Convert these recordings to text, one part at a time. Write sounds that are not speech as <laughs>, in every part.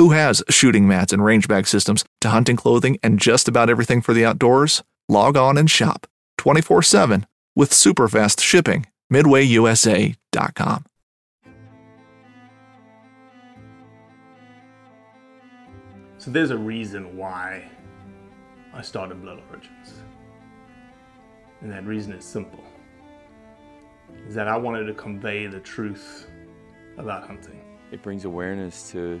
Who has shooting mats and range bag systems to hunting clothing and just about everything for the outdoors? Log on and shop 24 7 with super fast shipping. MidwayUSA.com. So there's a reason why I started Blood Origins. And that reason is simple. Is that I wanted to convey the truth about hunting. It brings awareness to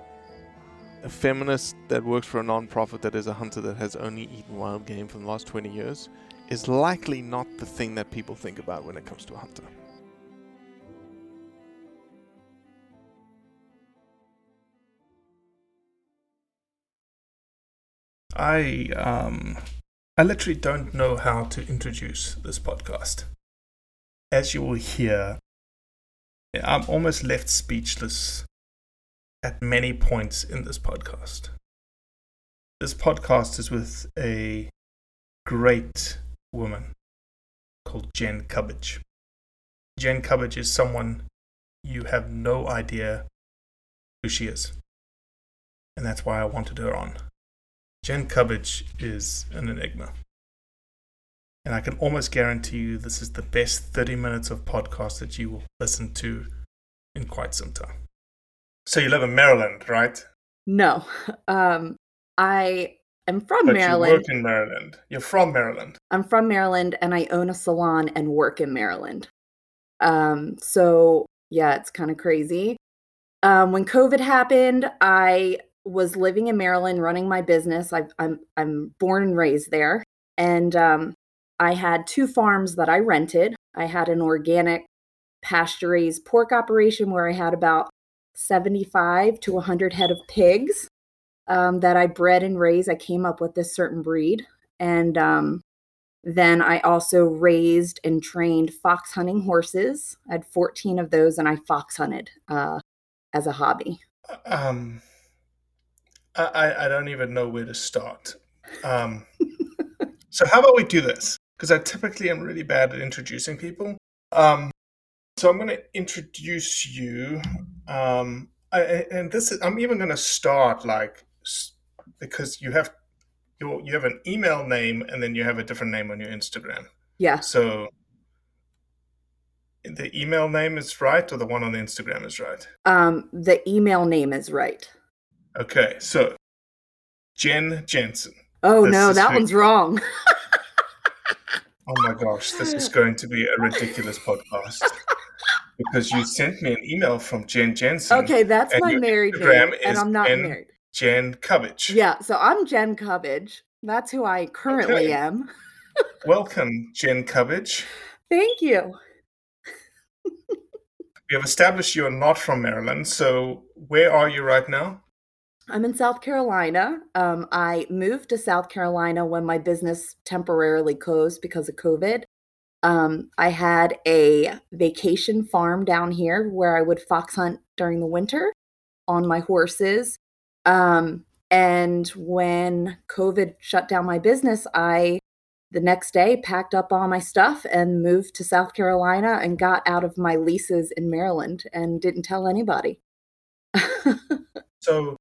a feminist that works for a non-profit that is a hunter that has only eaten wild game for the last 20 years is likely not the thing that people think about when it comes to a hunter. I um I literally don't know how to introduce this podcast. As you will hear, I'm almost left speechless at many points in this podcast. This podcast is with a great woman called Jen Cubbage. Jen Cubbage is someone you have no idea who she is. And that's why I wanted her on. Jen Cubbage is an enigma. And I can almost guarantee you this is the best 30 minutes of podcast that you will listen to in quite some time. So you live in Maryland, right? No. <laughs> Um, I am from But Maryland. you work in Maryland. You're from Maryland. I'm from Maryland and I own a salon and work in Maryland. Um, so yeah, it's kind of crazy. Um, when COVID happened, I was living in Maryland, running my business. I, I'm I'm born and raised there, and um, I had two farms that I rented. I had an organic pasture raised pork operation where I had about 75 to 100 head of pigs um, that I bred and raised. I came up with this certain breed, and um, then I also raised and trained fox hunting horses. I had 14 of those, and I fox hunted uh, as a hobby. Um, I, I don't even know where to start. Um, <laughs> so how about we do this? Because I typically am really bad at introducing people. Um, so I'm going to introduce you. Um, I, and this is, I'm even going to start like because you have you you have an email name and then you have a different name on your Instagram. Yeah. So the email name is right or the one on the Instagram is right? Um, the email name is right. Okay, so Jen Jensen. Oh This no, that who- one's wrong. <laughs> Oh my gosh, this is going to be a ridiculous podcast. <laughs> Because you sent me an email from Jen Jensen. okay, that's my married Instagram name, and I'm not Jen- married. Jen Cubbage. Yeah, so I'm Jen Cubbage. That's who I currently Okay. am. Welcome, Jen Cubbage. Thank you. We have established you are not from Maryland, so where are you right now? I'm in South Carolina. Um, I moved to South Carolina when my business temporarily closed because of COVID. Um, I had a vacation farm down here where I would fox hunt during the winter on my horses. Um, and when COVID shut down my business, I the next day packed up all my stuff and moved to South Carolina and got out of my leases in Maryland and didn't tell anybody. <laughs> so,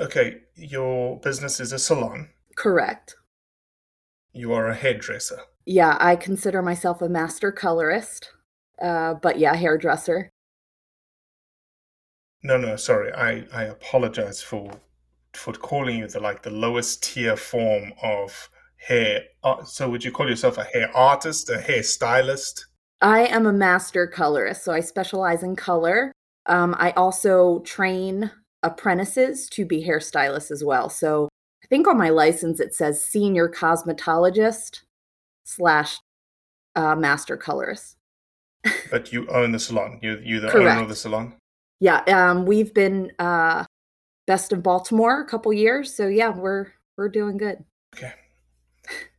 okay, your business is a salon. Correct. You are a hairdresser. Yeah, I consider myself a master colorist, uh, but yeah, hairdresser. No, no, sorry. I, I apologize for for calling you the like the lowest tier form of hair. Uh, so would you call yourself a hair artist, a hair stylist? I am a master colorist, so I specialize in color. Um, I also train apprentices to be hairstylists as well. So I think on my license it says senior cosmetologist slash uh, master colorist. <laughs> but you own the salon. You you the Correct. owner of the salon. Yeah, um, we've been uh, best of Baltimore a couple years, so yeah, we're we're doing good. Okay.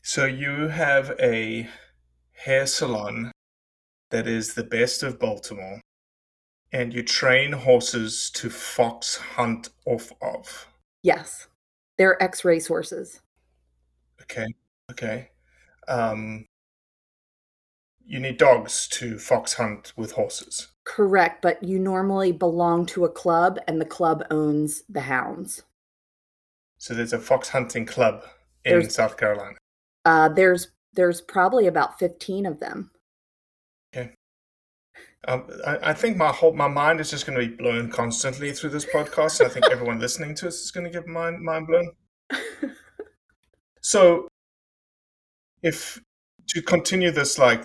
So you have a hair salon that is the best of Baltimore, and you train horses to fox hunt off of. Yes, they're X race horses. Okay. Okay. Um, you need dogs to fox hunt with horses. Correct, but you normally belong to a club, and the club owns the hounds. So there's a fox hunting club in There's- South Carolina. Uh, there's there's probably about fifteen of them. Okay. Um, I, I think my whole my mind is just going to be blown constantly through this podcast. I think everyone <laughs> listening to us is going to get mind mind blown. <laughs> So, if to continue this, like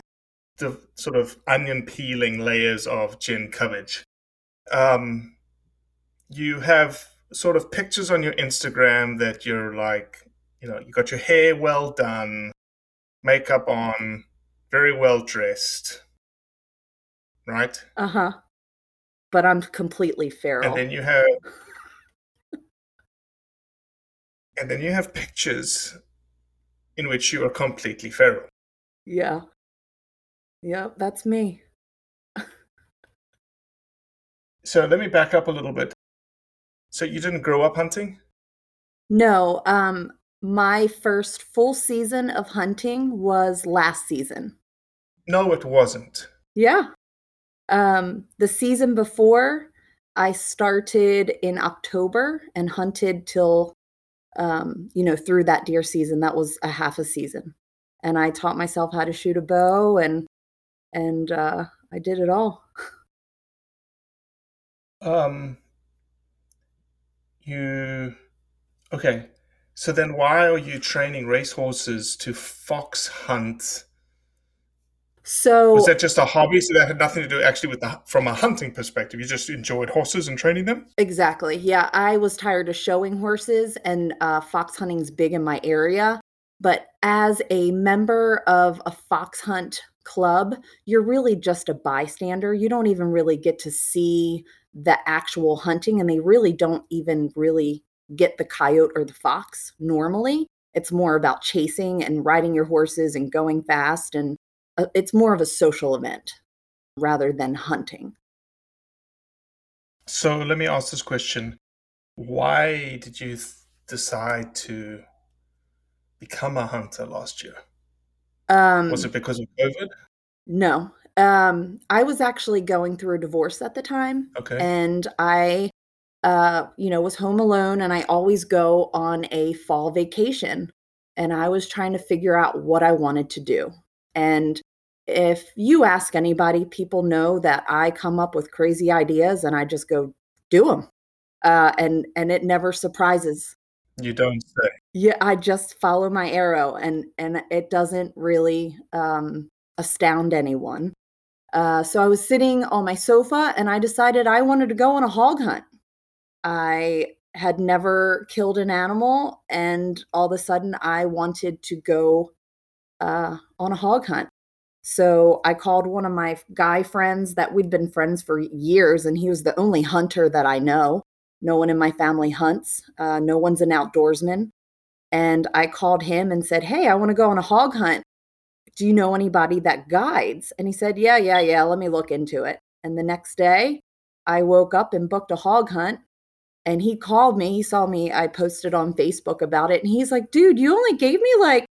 the sort of onion peeling layers of Jen Cubbage, um, you have sort of pictures on your Instagram that you're like, you know, you got your hair well done, makeup on, very well dressed, right? Uh huh. But I'm completely feral. And then you have and then you have pictures in which you are completely feral. yeah. Yeah, that's me. <laughs> So let me back up a little bit. So you didn't grow up hunting? No, um, my first full season of hunting was last season. No, it wasn't. Yeah. Um, the season before, I started in October and hunted till, um, you know, through that deer season. That was a half a season, and I taught myself how to shoot a bow, and and uh, I did it all. Um you okay. So then why are you training racehorses to fox hunt? So Was that just a hobby? So that had nothing to do actually with the from a hunting perspective. You just enjoyed horses and training them? Exactly. Yeah, I was tired of showing horses, and uh, fox hunting's big in my area. But as a member of a fox hunt club, you're really just a bystander. You don't even really get to see the actual hunting, and they really don't even really get the coyote or the fox normally. It's more about chasing and riding your horses and going fast, and it's more of a social event rather than hunting. So let me ask this question. Why did you th- decide to become a hunter last year? Um, Was it because of COVID? No. Um, I was actually going through a divorce at the time. Okay. And I, uh, you know, was home alone and I always go on a fall vacation. And I was trying to figure out what I wanted to do. And if you ask anybody, people know that I come up with crazy ideas and I just go do them. Uh, and and it never surprises You don't say. yeah, I just follow my arrow and and it doesn't really um astound anyone. Uh so I was sitting on my sofa and I decided I wanted to go on a hog hunt. I had never killed an animal, and all of a sudden I wanted to go uh, on a hog hunt. So I called one of my guy friends that we'd been friends for years, and he was the only hunter that I know. No one in my family hunts, uh, no one's an outdoorsman. And I called him and said, Hey, I want to go on a hog hunt. Do you know anybody that guides? And he said, Yeah, yeah, yeah, let me look into it. And the next day, I woke up and booked a hog hunt. And he called me. He saw me. I posted on Facebook about it. And he's like, Dude, you only gave me like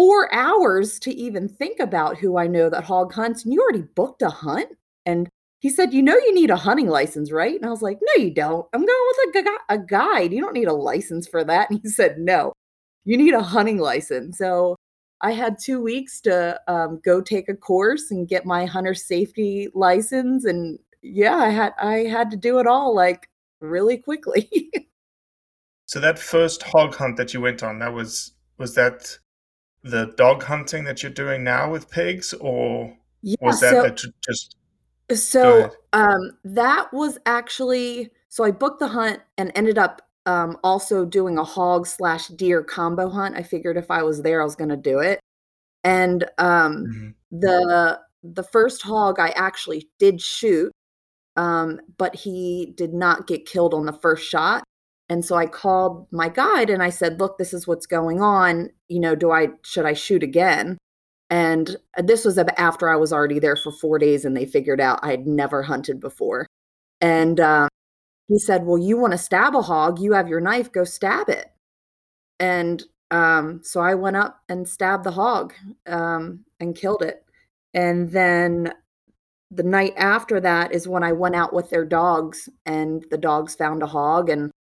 four hours to even think about who I know that hog hunts, and you already booked a hunt? And he said, You know, you need a hunting license, right? And I was like, No, you don't. I'm going with a, a guide. You don't need a license for that. <laughs> And he said, No, you need a hunting license. So I had two weeks to um, go take a course and get my hunter safety license. And yeah, I had I had to do it all like really quickly. <laughs> so that first hog hunt that you went on, that was was that the dog hunting that you're doing now with pigs, or yeah, was that, so, that just so um, that was actually so I booked the hunt and ended up um, also doing a hog slash deer combo hunt. I figured if I was there, I was going to do it. And um, mm-hmm. the the first hog I actually did shoot, um, but he did not get killed on the first shot. And so I called my guide and I said, "Look, this is what's going on. You know, do I should I shoot again?" And this was after I was already there for four days, and they figured out I had never hunted before. And um, he said, "Well, you want to stab a hog? You have your knife. Go stab it." And um, so I went up and stabbed the hog um, and killed it. And then the night after that is when I went out with their dogs, and the dogs found a hog, and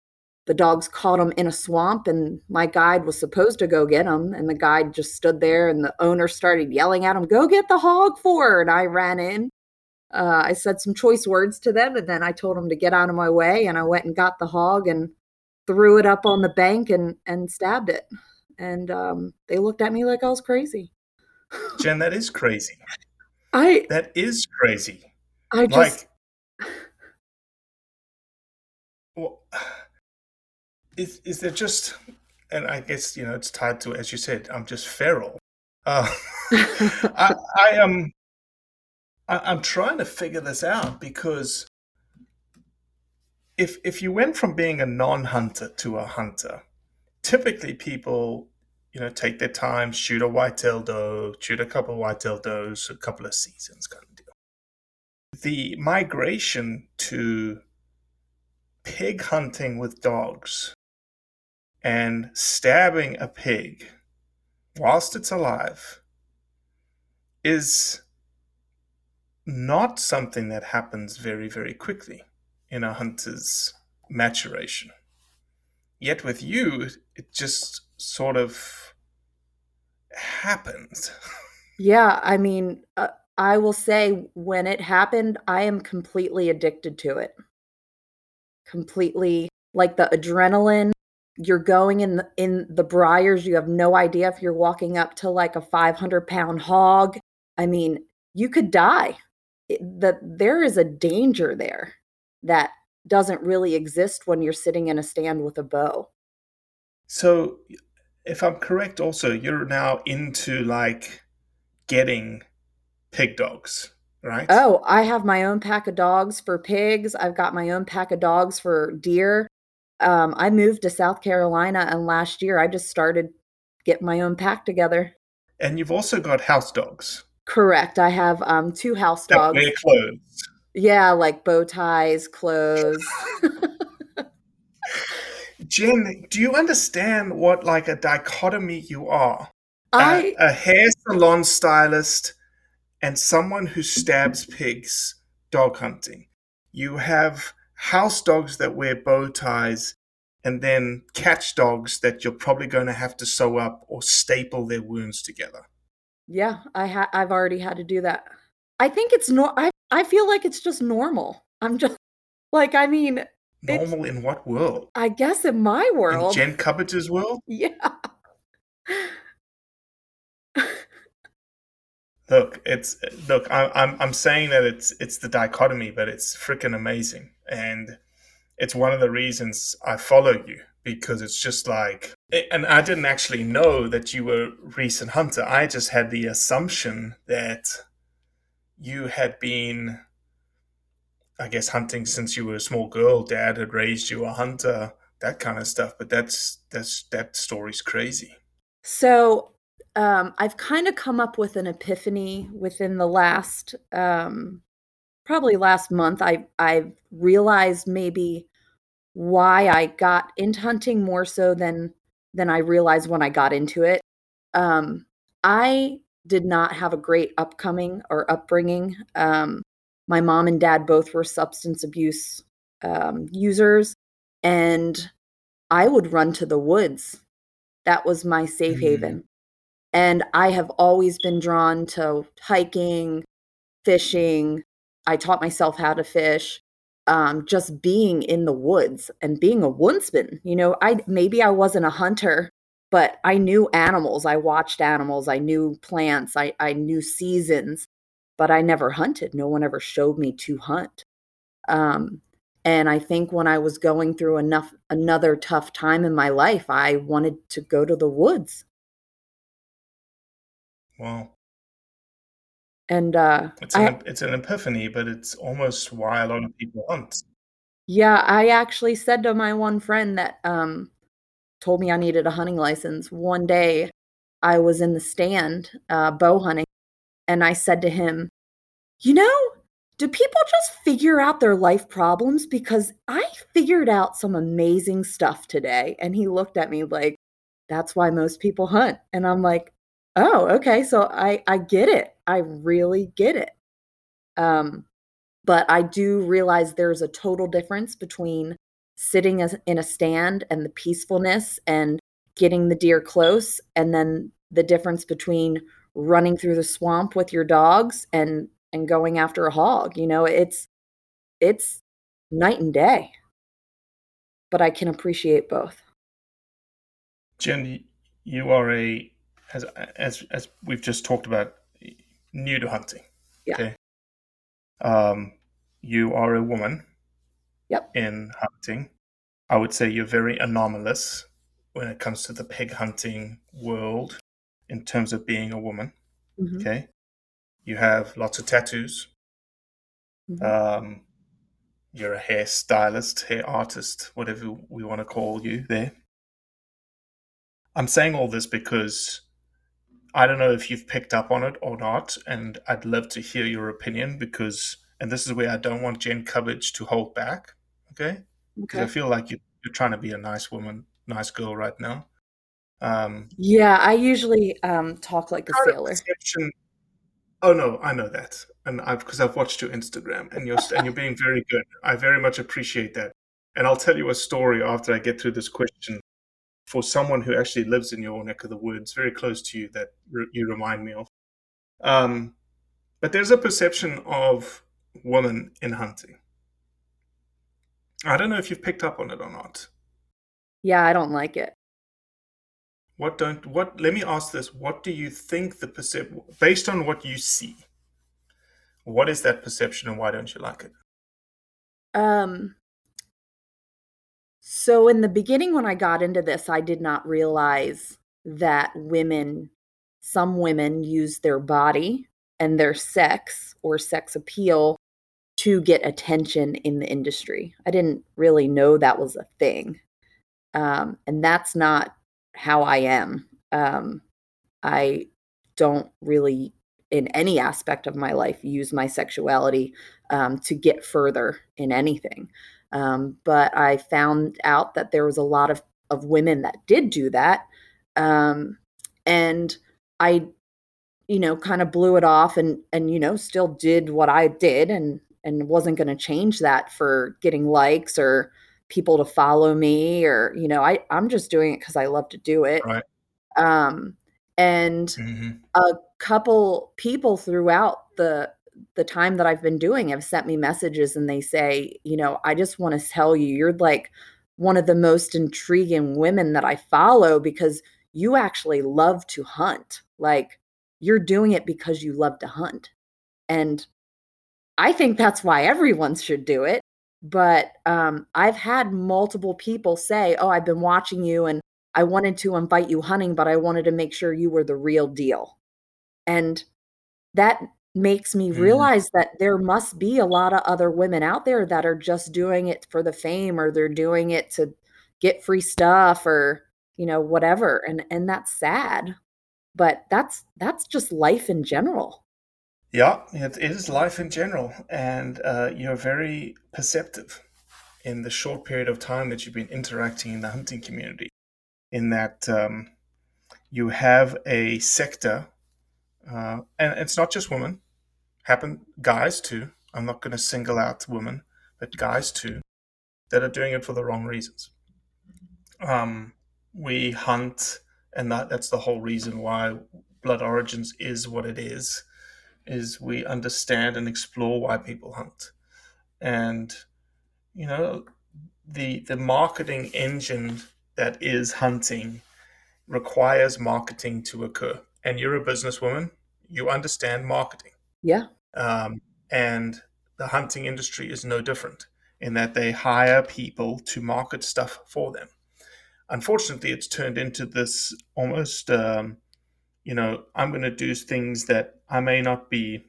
the dogs caught him in a swamp and my guide was supposed to go get him and the guide just stood there and the owner started yelling at him go get the hog for her and i ran in. Uh, i said some choice words to them and then i told them to get out of my way and i went and got the hog and threw it up on the bank and and stabbed it. And um, they looked at me like i was crazy. Jen that is crazy. I that is crazy. I just like, well, is is there just and I guess you know it's tied to as you said I'm just feral. Uh, <laughs> I, I am I, I'm trying to figure this out because if if you went from being a non-hunter to a hunter, typically people you know take their time, shoot a white-tailed doe, shoot a couple of white-tailed does, a couple of seasons kind of deal. The migration to pig hunting with dogs and stabbing a pig whilst it's alive is not something that happens very, very quickly in a hunter's maturation. Yet with you, it just sort of happens. Yeah, I mean, uh, I will say when it happened, I am completely addicted to it. Completely like the adrenaline you're going in the, in the briars you have no idea if you're walking up to like a 500 pound hog. I mean you could die. That there is a danger there that doesn't really exist when you're sitting in a stand with a bow. So if i'm correct also you're now into like getting pig dogs right? Oh i have my own pack of dogs for pigs. I've got my own pack of dogs for deer um, I moved to South Carolina, and last year I just started getting my own pack together. And you've also got house dogs. Correct. I have um, two house that dogs. Wear clothes. Yeah, like bow ties, clothes. <laughs> Jen, do you understand what like a dichotomy you are? I a, a hair salon stylist and someone who stabs pigs dog hunting. You have house dogs that wear bow ties, and then catch dogs that you're probably going to have to sew up or staple their wounds together. Yeah, I ha- I've already had to do that. I think it's no I I feel like it's just normal. I'm just like I mean normal in what world? I guess in my world. In Jen Cubbage's world? <laughs> Yeah. Look, it's look. I, I'm I'm saying that it's it's the dichotomy, but it's freaking amazing. And it's one of the reasons I follow you because it's just like, and I didn't actually know that you were recent hunter. I just had the assumption that you had been, I guess, hunting since you were a small girl. Dad had raised you a hunter, that kind of stuff. But that's that's that story's crazy. So um, I've kind of come up with an epiphany within the last um, probably last month. I I realized maybe why I got into hunting more so than than I realized when I got into it. Um, I did not have a great upcoming or upbringing. Um, my mom and dad both were substance abuse um, users, and I would run to the woods. That was my safe mm-hmm. haven. And I have always been drawn to hiking, fishing. I taught myself how to fish. Um, just being in the woods and being a woodsman. You know, I maybe I wasn't a hunter, but I knew animals. I watched animals. I knew plants. I, I knew seasons, but I never hunted. No one ever showed me to hunt. Um, and I think when I was going through enough another tough time in my life, I wanted to go to the woods. Wow. And uh, it's an I, it's an epiphany, but it's almost why a lot of people hunt. Yeah, I actually said to my one friend that um, told me I needed a hunting license. One day, I was in the stand uh, bow hunting, and I said to him, "You know, do people just figure out their life problems? Because I figured out some amazing stuff today." And he looked at me like, "That's why most people hunt." And I'm like, Oh, okay. So I I get it. I really get it. Um, but I do realize there's a total difference between sitting in a stand and the peacefulness and getting the deer close, and then the difference between running through the swamp with your dogs and and going after a hog. You know, it's it's night and day. But I can appreciate both. Jen, you are a as as as we've just talked about, new to hunting. Yeah. Okay. Um, you are a woman. Yep. In hunting, I would say you're very anomalous when it comes to the pig hunting world in terms of being a woman. Mm-hmm. Okay. You have lots of tattoos. Mm-hmm. Um, you're a hair stylist, hair artist, whatever we want to call you there. I'm saying all this because I don't know if you've picked up on it or not, and I'd love to hear your opinion because, and this is where I don't want Jen Cubbage to hold back. Okay. Because okay. I feel like you, you're trying to be a nice woman, nice girl right now. Um, yeah, I usually um, talk like a sailor. Oh no, I know that, and I've because I've watched your Instagram, and you're and you're being very good. I very much appreciate that, and I'll tell you a story after I get through this question for someone who actually lives in your neck of the woods, very close to you, that re- you remind me of. Um, but there's a perception of women in hunting. I don't know if you've picked up on it or not. Yeah, I don't like it. What don't what? Let me ask this: What do you think the perception, based on what you see? What is that perception, and why don't you like it? Um, so, in the beginning, when I got into this, I did not realize that women, some women, use their body and their sex or sex appeal to get attention in the industry. I didn't really know that was a thing. Um, and that's not how I am. Um, I don't really, in any aspect of my life, use my sexuality um, to get further in anything. Um, but I found out that there was a lot of, of women that did do that. Um, and I, you know, kind of blew it off and, and, you know, still did what I did and, and wasn't going to change that for getting likes or people to follow me or, you know, I, I'm just doing it because I love to do it. Right. Um, and mm-hmm. a couple people throughout the the time that I've been doing have sent me messages and they say, you know, I just want to tell you, you're like one of the most intriguing women that I follow because you actually love to hunt. Like you're doing it because you love to hunt. And I think that's why everyone should do it. but um, I've had multiple people say, "Oh, I've been watching you, and I wanted to invite you hunting, but I wanted to make sure you were the real deal," and that makes me Mhm. realize that there must be a lot of other women out there that are just doing it for the fame or they're doing it to get free stuff or you know whatever and and that's sad but that's that's just life in general Yeah, it, it is life in general, and uh, you're very perceptive in the short period of time that you've been interacting in the hunting community. In that um, you have a sector, uh, and it's not just women, happen guys too. I'm not going to single out women, but guys too, that are doing it for the wrong reasons. Um, we hunt, and that, that's the whole reason why Blood Origins is what it is is we understand and explore why people hunt and you know the the marketing engine that is hunting requires marketing to occur and you're a businesswoman you understand marketing. Yeah. Um, and the hunting industry is no different in that they hire people to market stuff for them. Unfortunately it's turned into this almost um, you know i'm going to do things that i may not be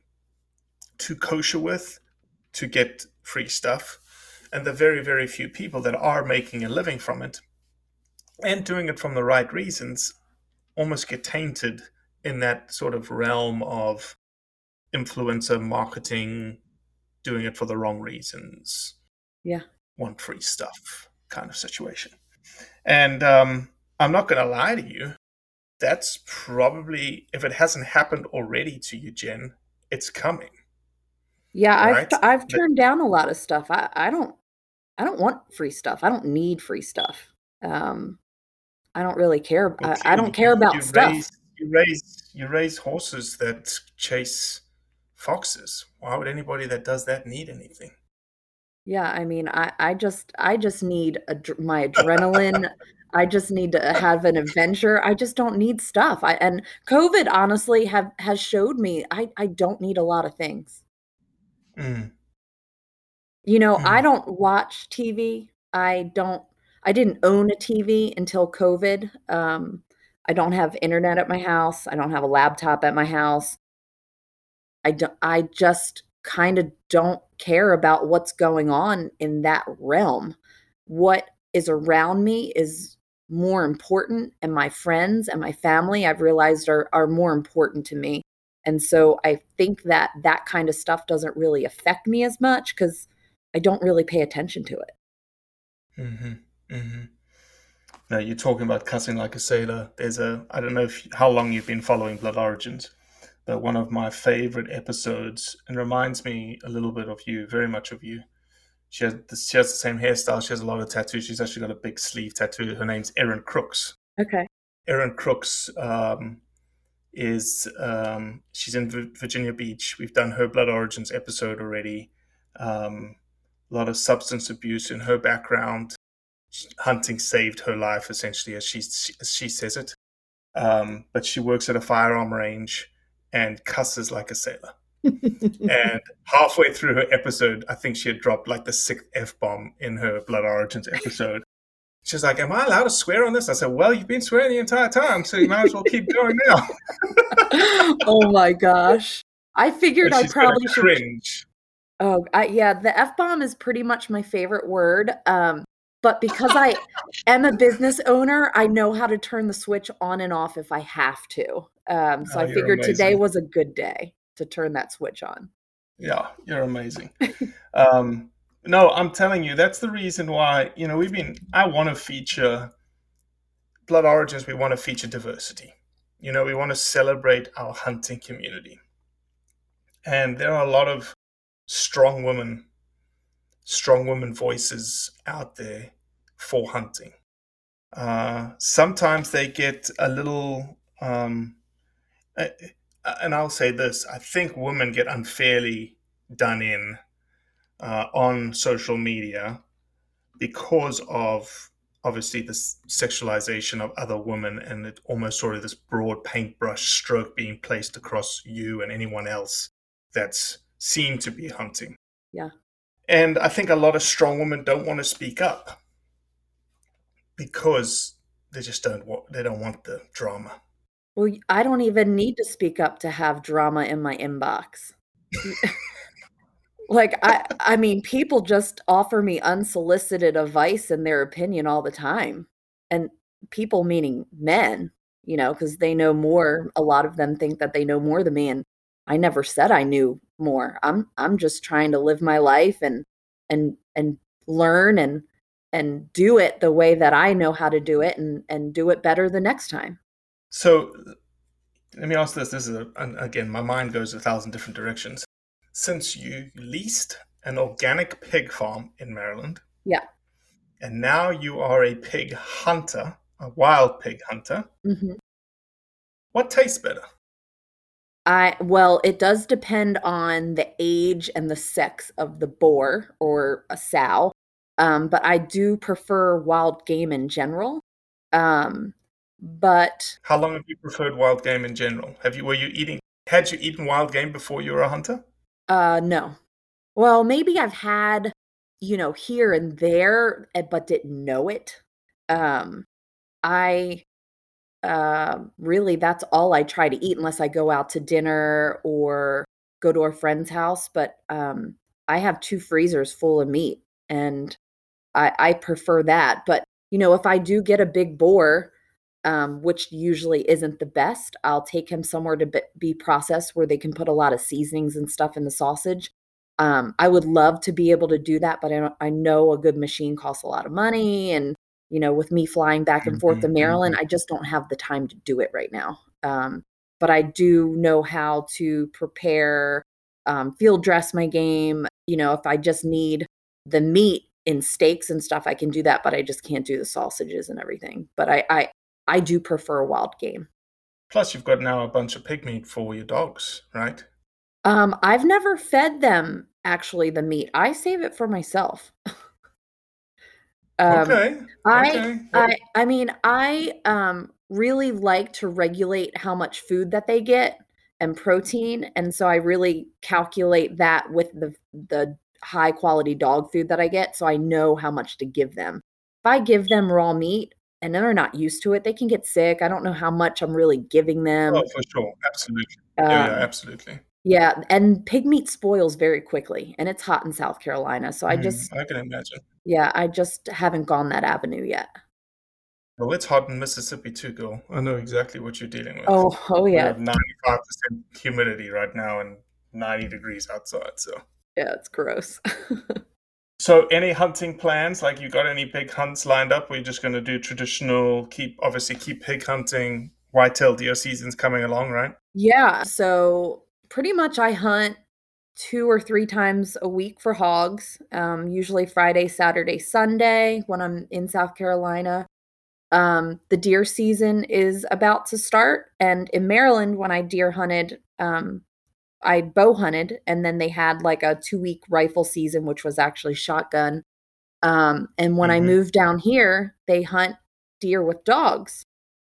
too kosher with to get free stuff. And the very very few people that are making a living from it and doing it from the right reasons almost get tainted in that sort of realm of influencer marketing doing it for the wrong reasons. Yeah. Want free stuff kind of situation. And um, i'm not going to lie to you. That's probably if it hasn't happened already to you jen it's coming. Yeah i've Right. i've turned down a lot of stuff. I i don't i don't want free stuff. I don't need free stuff. Um i don't really care I, I don't care about you stuff. Raise, you raise you raise horses that chase foxes. Why would anybody that does that need anything? Yeah, I mean, I I just I just need ad- my <laughs> adrenaline. I just need to have an adventure. I just don't need stuff. I and COVID honestly have has showed me I I don't need a lot of things. Mm, You know, I Mm. don't watch TV. I don't I didn't own a TV until COVID. Um I don't have internet at my house. I don't have a laptop at my house. I don't I just kind of don't care about what's going on in that realm. What is around me is more important and my friends and my family I've realized are are more important to me. And so I think that that kind of stuff doesn't really affect me as much cuz I don't really pay attention to it. Mhm. hmm hmm No, you're talking about cussing like a sailor. There's a I don't know if how long you've been following Blood Origins, but one of my favorite episodes and reminds me a little bit of you, very much of you. She has the, she has the same hairstyle. She has a lot of tattoos. She's actually got a big sleeve tattoo. Her name's Erin Crooks. Okay. Erin Crooks um, is um, she's in Vi- Virginia Beach. We've done her Blood Origins episode already. Um, a lot of substance abuse in her background. Hunting saved her life, essentially, as she as she says it. Um, but she works at a firearm range and cusses like a sailor. <laughs> and halfway through her episode, I think she had dropped like the sixth f bomb in her Blood Origins episode. She's like, "Am I allowed to swear on this?" I said, "Well, you've been swearing the entire time, so you might as well keep going now." <laughs> oh my gosh. I figured I probably should cringe. Oh, I, yeah, the F bomb is pretty much my favorite word. Um, but because I am a business owner, I know how to turn the switch on and off if I have to. Um, so Oh, I figured today was a good day to turn that switch on. Yeah, you're amazing. <laughs> um, no, I'm telling you, that's the reason why, you know, we've been, I want to feature Blood Origins, we want to feature diversity. You know, we want to celebrate our hunting community. And there are a lot of strong women, strong women voices out there for hunting. Uh, sometimes they get a little, um, and I'll say this I think women get unfairly done in uh, on social media because of obviously this sexualization of other women and it almost sort of this broad paintbrush stroke being placed across you and anyone else that's seen to be hunting. Yeah. And I think a lot of strong women don't want to speak up because they just don't want they don't want the drama. Well, I don't even need to speak up to have drama in my inbox. <laughs> like I I mean people just offer me unsolicited advice and their opinion all the time. And people meaning men, you know, cuz they know more. A lot of them think that they know more than me and I never said I knew more. I'm I'm just trying to live my life and and and learn and and do it the way that I know how to do it and and do it better the next time. So let me ask this. This is a, again, my mind goes a thousand different directions. Since you leased an organic pig farm in Maryland, yeah, and now you are a pig hunter, a wild pig hunter. Mm-hmm. What tastes better? I well, it does depend on the age and the sex of the boar or a sow. Um, but I do prefer wild game in general. Um, but how long have you preferred wild game in general? Have you were you eating had you eaten wild game before you were a hunter? Uh, no. Well, maybe I've had, you know, here and there, eh, but didn't know it. Um, I uh, really that's all I try to eat unless I go out to dinner or go to a friend's house. But um, I have two freezers full of meat, and I, I prefer that. But you know, if I do get a big boar, um, which usually isn't the best, I'll take him somewhere to be processed where they can put a lot of seasonings and stuff in the sausage. Um, I would love to be able to do that, but I, I know a good machine costs a lot of money and you know, with me flying back and forth to mm-hmm, Maryland, mm-hmm. I just don't have the time to do it right now. Um, but I do know how to prepare, um, field dress my game. You know, if I just need the meat in steaks and stuff, I can do that, but I just can't do the sausages and everything. But I, I, I do prefer wild game. Plus, you've got now a bunch of pig meat for your dogs, right? Um, I've never fed them actually the meat. I save it for myself. <laughs> Um, okay. I, okay. I I mean I um really like to regulate how much food that they get and protein and so I really calculate that with the the high quality dog food that I get so I know how much to give them. If I give them raw meat and they're not used to it, they can get sick. I don't know how much I'm really giving them. Oh, for sure. Absolutely. Um, yeah, yeah, um, absolutely. Yeah, and pig meat spoils very quickly, and it's hot in South Carolina. So I Mm, just, I can imagine. yeah, I just haven't gone that avenue yet. Well, it's hot in Mississippi too, girl. I know exactly what you're dealing with. Oh, oh We yeah, have 95% humidity right now and 90 degrees outside. So, yeah, it's gross. <laughs> so any hunting plans? Like, you got any big hunts lined up? We're just going to do traditional, keep obviously keep pig hunting. Whitetail deer season's coming along, right? Yeah, so pretty much I hunt two or three times a week for hogs, um, usually Friday, Saturday, Sunday when I'm in South Carolina. Um, the deer season is about to start. And in Maryland, when I deer hunted, um, I bow hunted, and then they had like a two week rifle season, which was actually shotgun. Um, and when mm-hmm. I moved down here, they hunt deer with dogs.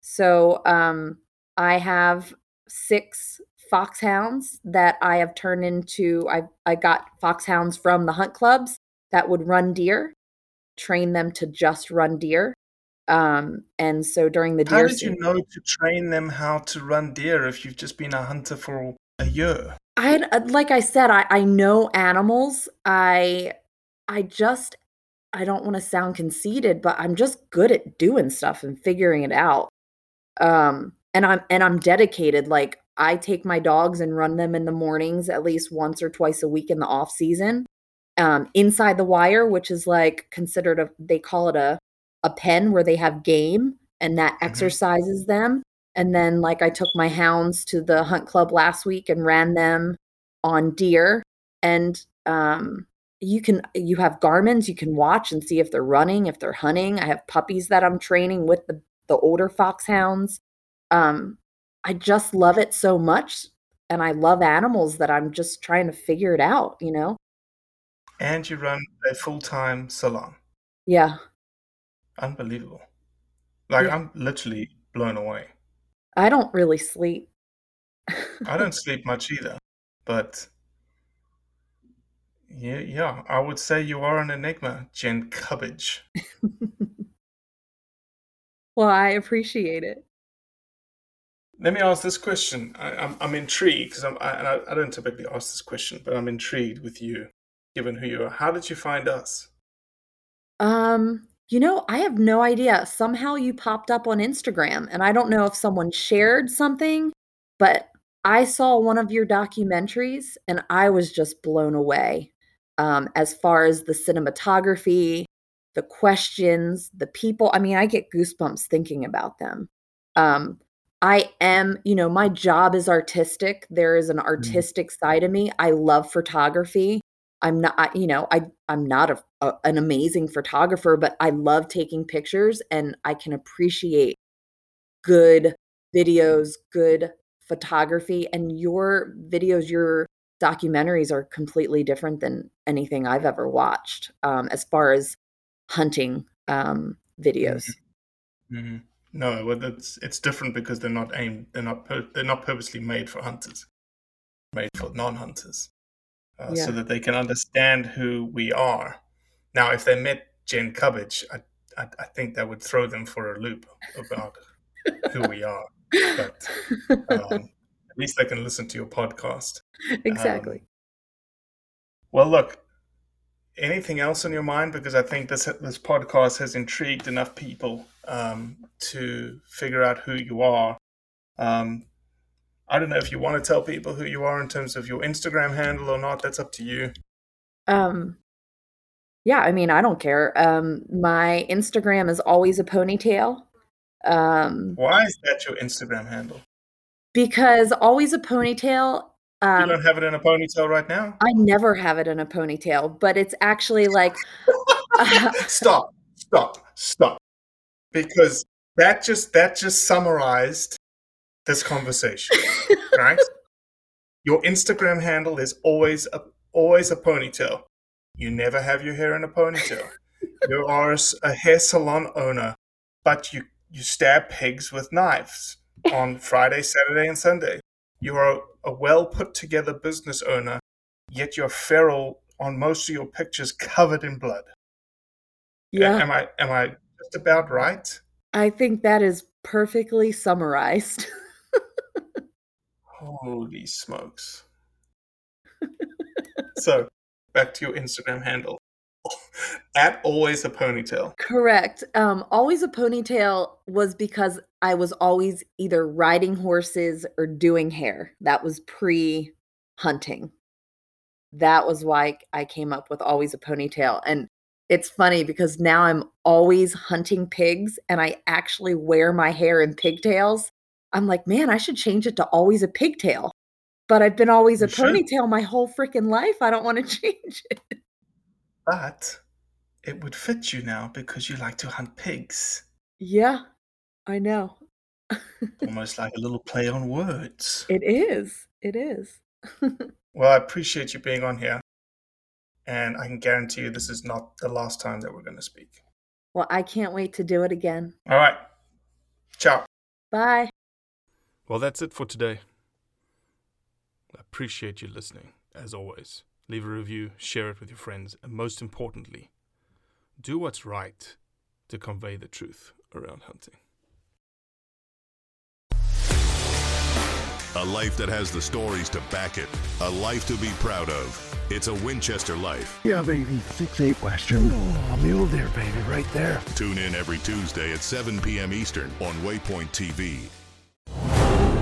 So um, I have six foxhounds that I have turned into I I got foxhounds from the hunt clubs that would run deer, train them to just run deer. Um, and so during the deer How did you know to train them how to run deer if you've just been a hunter for a year? I uh, like I said I I know animals. I I just I don't want to sound conceited, but I'm just good at doing stuff and figuring it out. Um and I'm and I'm dedicated like I take my dogs and run them in the mornings at least once or twice a week in the off season. Um, inside the wire, which is like considered a they call it a a pen where they have game and that mm-hmm. exercises them. And then like I took my hounds to the hunt club last week and ran them on deer. And um you can you have Garmin's, you can watch and see if they're running, if they're hunting. I have puppies that I'm training with the the older foxhounds. Um, I just love it so much and I love animals that I'm just trying to figure it out, you know? And you run a full time salon. Yeah. Unbelievable. Like, yeah. I'm literally blown away. I don't really sleep. I don't <laughs> sleep much either, but Yeah, yeah, I would say you are an enigma, Jen Cubbage. <laughs> Well, I appreciate it. Let me ask this question. I, I'm, I'm intrigued because I'm, I, I don't typically ask this question, but I'm intrigued with you, given who you are. How did you find us? Um, you know, I have no idea. Somehow you popped up on Instagram, and I don't know if someone shared something, but I saw one of your documentaries and I was just blown away. Um, as far as the cinematography, the questions, the people. I mean, I get goosebumps thinking about them. Um, I am, you know, my job is artistic. There is an artistic side of me. I love photography. I'm not, I- you know, I I'm not a, a an amazing photographer, but I love taking pictures and I can appreciate good videos, good photography, and your videos, your documentaries are completely different than anything I've ever watched um, as far as hunting um, videos. hmm No, well, it's it's different because they're not aimed. They're not. Pur- they're not purposely made for hunters. Made for non-hunters, uh, Yeah. so that they can understand who we are. Now, if they met Jen Cubbage, I, I I think that would throw them for a loop about who we are. But um, at least they can listen to your podcast. <laughs> exactly. Um, well, look. Anything else on your mind? Because I think this this podcast has intrigued enough people um, to figure out who you are. Um, I don't know if you want to tell people who you are in terms of your Instagram handle or not. That's up to you. Um, yeah, I mean, I don't care. Um, my Instagram is always a ponytail. Um, Why is that your Instagram handle? because always a ponytail. You Um, don't have it in a ponytail right now. I never have it in a ponytail, but it's actually like <laughs> stop, stop, stop. Because that just that just summarized this conversation, <laughs> right? Your Instagram handle is always a always a ponytail. You never have your hair in a ponytail. You are a hair salon owner, but you you stab pigs with knives on Friday, Saturday, and Sunday. You are a, well put together business owner, yet you're feral on most of your pictures covered in blood. Yeah, Am I am I just about right? I think that is perfectly summarized. Holy smokes. so back to your Instagram handle. At always a ponytail. Correct. Um, always a ponytail was because I was always either riding horses or doing hair. That was pre hunting. That was why I came up with always a ponytail. And it's funny because now I'm always hunting pigs and I actually wear my hair in pigtails. I'm like, man, I should change it to always a pigtail. But I've been always a should. ponytail my whole freaking life. I don't want to <laughs> change it. But it would fit you now because you like to hunt pigs. Yeah, I know. <laughs> Almost like a little play on words. It is. It is. <laughs> Well, I appreciate you being on here. And I can guarantee you this is not the last time that we're going to speak. Well, I can't wait to do it again. All right. Ciao. Bye. Well, that's it for today. I appreciate you listening, as always. Leave a review, share it with your friends, and most importantly, do what's right to convey the truth around hunting. A life that has the stories to back it. A life to be proud of. It's a Winchester life. Yeah, baby. Six eight Western. Oh, mule deer, baby, right there. Tune in every Tuesday at 7 p.m. Eastern on Waypoint TV.